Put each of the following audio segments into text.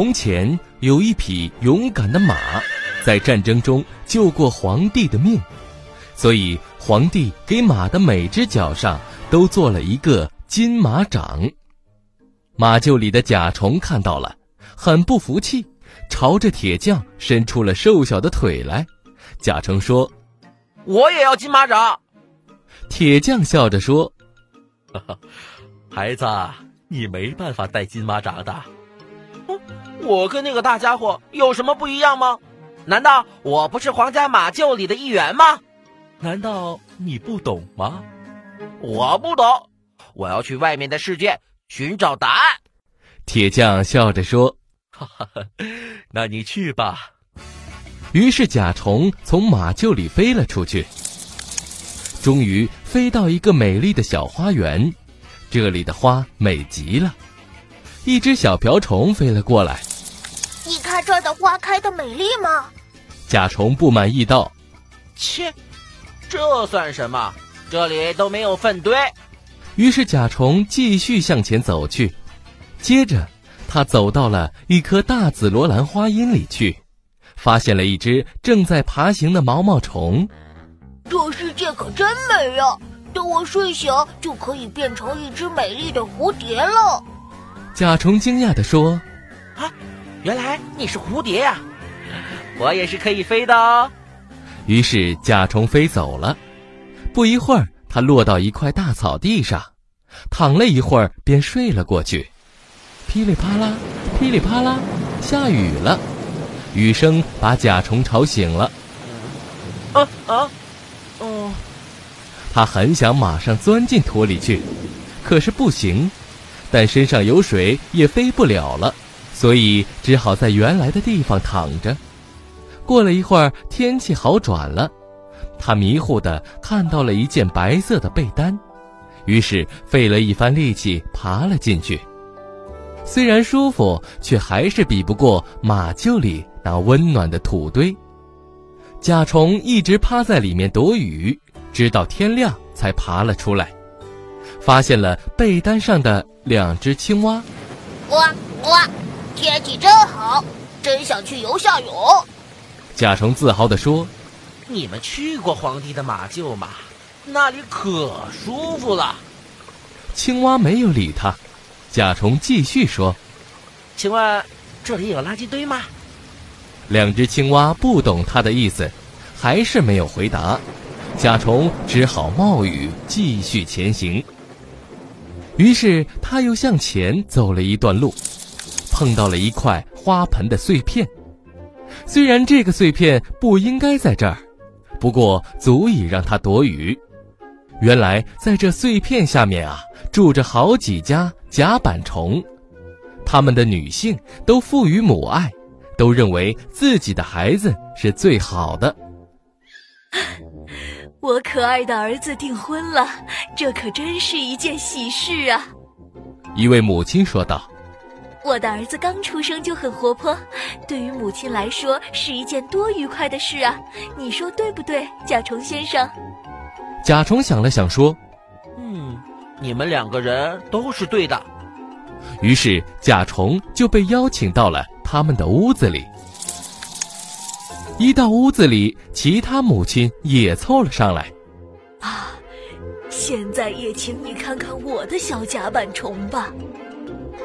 从前有一匹勇敢的马，在战争中救过皇帝的命，所以皇帝给马的每只脚上都做了一个金马掌。马厩里的甲虫看到了，很不服气，朝着铁匠伸出了瘦小的腿来。甲虫说：“我也要金马掌。”铁匠笑着说：“哈哈，孩子，你没办法戴金马掌的。”我跟那个大家伙有什么不一样吗？难道我不是皇家马厩里的一员吗？难道你不懂吗？我不懂，我要去外面的世界寻找答案。铁匠笑着说：“哈哈，那你去吧。”于是甲虫从马厩里飞了出去，终于飞到一个美丽的小花园，这里的花美极了。一只小瓢虫飞了过来。你看这儿的花开的美丽吗？甲虫不满意道：“切，这算什么？这里都没有粪堆。”于是甲虫继续向前走去。接着，他走到了一棵大紫罗兰花荫里去，发现了一只正在爬行的毛毛虫。这世界可真美呀！等我睡醒，就可以变成一只美丽的蝴蝶了。甲虫惊讶地说：“啊，原来你是蝴蝶呀！我也是可以飞的哦。”于是甲虫飞走了。不一会儿，它落到一块大草地上，躺了一会儿，便睡了过去。噼里啪啦，噼里啪啦，下雨了。雨声把甲虫吵醒了。啊啊，哦！它很想马上钻进土里去，可是不行。但身上有水，也飞不了了，所以只好在原来的地方躺着。过了一会儿，天气好转了，他迷糊地看到了一件白色的被单，于是费了一番力气爬了进去。虽然舒服，却还是比不过马厩里那温暖的土堆。甲虫一直趴在里面躲雨，直到天亮才爬了出来。发现了被单上的两只青蛙，呱呱，天气真好，真想去游下泳。甲虫自豪地说：“你们去过皇帝的马厩吗？那里可舒服了。”青蛙没有理他。甲虫继续说：“请问这里有垃圾堆吗？”两只青蛙不懂他的意思，还是没有回答。甲虫只好冒雨继续前行。于是他又向前走了一段路，碰到了一块花盆的碎片。虽然这个碎片不应该在这儿，不过足以让他躲雨。原来在这碎片下面啊，住着好几家甲板虫，他们的女性都赋予母爱，都认为自己的孩子是最好的。我可爱的儿子订婚了，这可真是一件喜事啊！一位母亲说道：“我的儿子刚出生就很活泼，对于母亲来说是一件多愉快的事啊！你说对不对，甲虫先生？”甲虫想了想说：“嗯，你们两个人都是对的。”于是甲虫就被邀请到了他们的屋子里。一到屋子里，其他母亲也凑了上来。啊，现在也请你看看我的小甲板虫吧。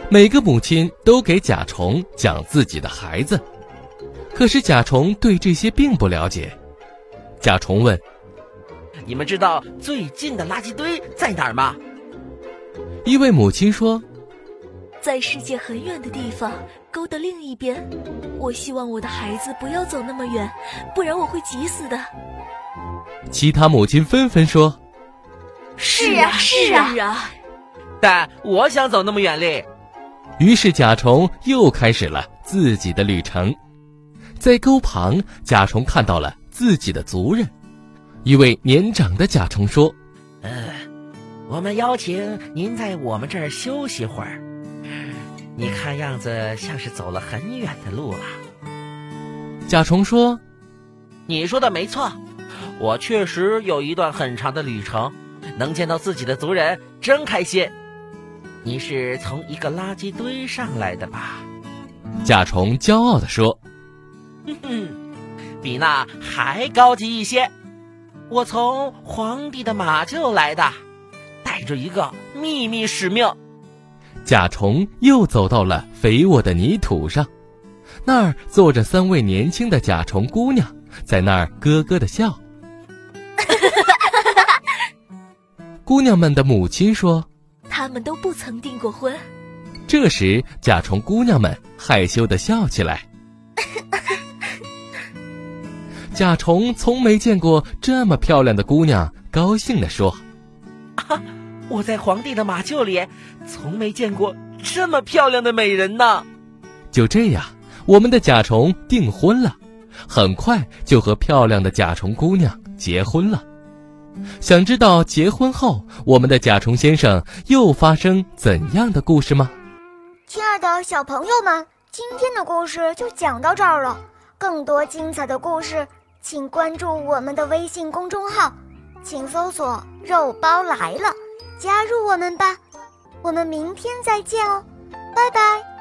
每个母亲都给甲虫讲自己的孩子，可是甲虫对这些并不了解。甲虫问：“你们知道最近的垃圾堆在哪儿吗？”一位母亲说。在世界很远的地方，沟的另一边。我希望我的孩子不要走那么远，不然我会急死的。其他母亲纷纷说：“是啊，是啊。”啊但我想走那么远哩。于是甲虫又开始了自己的旅程。在沟旁，甲虫看到了自己的族人。一位年长的甲虫说：“呃，我们邀请您在我们这儿休息会儿。你看样子像是走了很远的路了。”甲虫说：“你说的没错，我确实有一段很长的旅程，能见到自己的族人，真开心。你是从一个垃圾堆上来的吧？”甲虫骄傲地说。哼哼，比那还高级一些。我从皇帝的马厩来的，带着一个秘密使命。甲虫又走到了肥沃的泥土上，那儿坐着三位年轻的甲虫姑娘，在那儿咯咯的笑。姑娘们的母亲说：“他们都不曾订过婚。”这时，甲虫姑娘们害羞的笑起来。甲虫从没见过这么漂亮的姑娘，高兴的说：“啊，我在皇帝的马厩里，从没见过这么漂亮的美人呢。”就这样，我们的甲虫订婚了，很快就和漂亮的甲虫姑娘结婚了。想知道结婚后我们的甲虫先生又发生怎样的故事吗？亲爱的小朋友们，今天的故事就讲到这儿了。更多精彩的故事。请关注我们的微信公众号，请搜索“肉包来了”，加入我们吧。我们明天再见哦，拜拜。